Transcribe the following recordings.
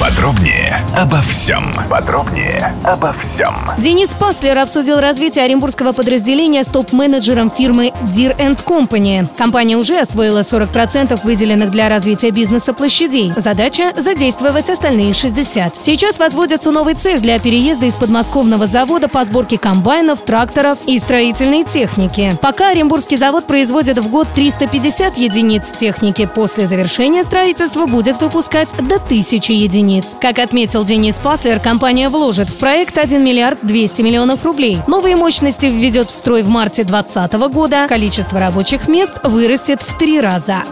Подробнее обо всем. Подробнее обо всем. Денис Паслер обсудил развитие оренбургского подразделения с топ-менеджером фирмы Deer Company. Компания уже освоила 40% выделенных для развития бизнеса площадей. Задача – задействовать остальные 60. Сейчас возводится новый цех для переезда из подмосковного завода по сборке комбайнов, тракторов и строительной техники. Пока Оренбургский завод производит в год 350 единиц техники, после завершения строительства будет выпускать до 1000 единиц единиц. Как отметил Денис Паслер, компания вложит в проект 1 миллиард 200 миллионов рублей. Новые мощности введет в строй в марте 2020 года. Количество рабочих мест вырастет в три раза.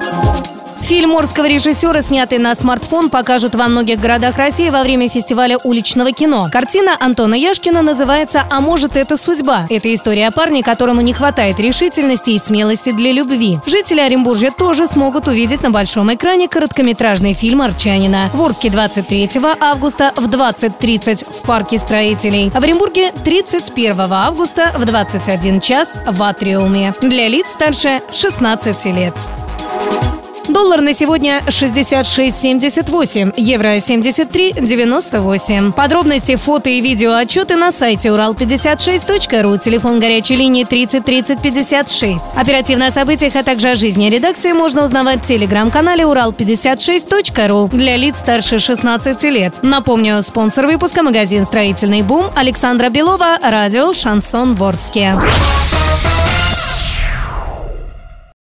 Фильм морского режиссера, снятый на смартфон, покажут во многих городах России во время фестиваля уличного кино. Картина Антона Яшкина называется «А может, это судьба?». Это история о парне, которому не хватает решительности и смелости для любви. Жители Оренбуржья тоже смогут увидеть на большом экране короткометражный фильм «Арчанина». В Орске 23 августа в 20.30 в Парке строителей. В Оренбурге 31 августа в 21 час в Атриуме. Для лиц старше 16 лет. Доллар на сегодня 66.78, евро 73.98. Подробности, фото и видео отчеты на сайте урал56.ру, телефон горячей линии 30 30 56. Оперативно о событиях, а также о жизни редакции можно узнавать в телеграм-канале урал56.ру для лиц старше 16 лет. Напомню, спонсор выпуска магазин «Строительный бум» Александра Белова, радио «Шансон Ворске».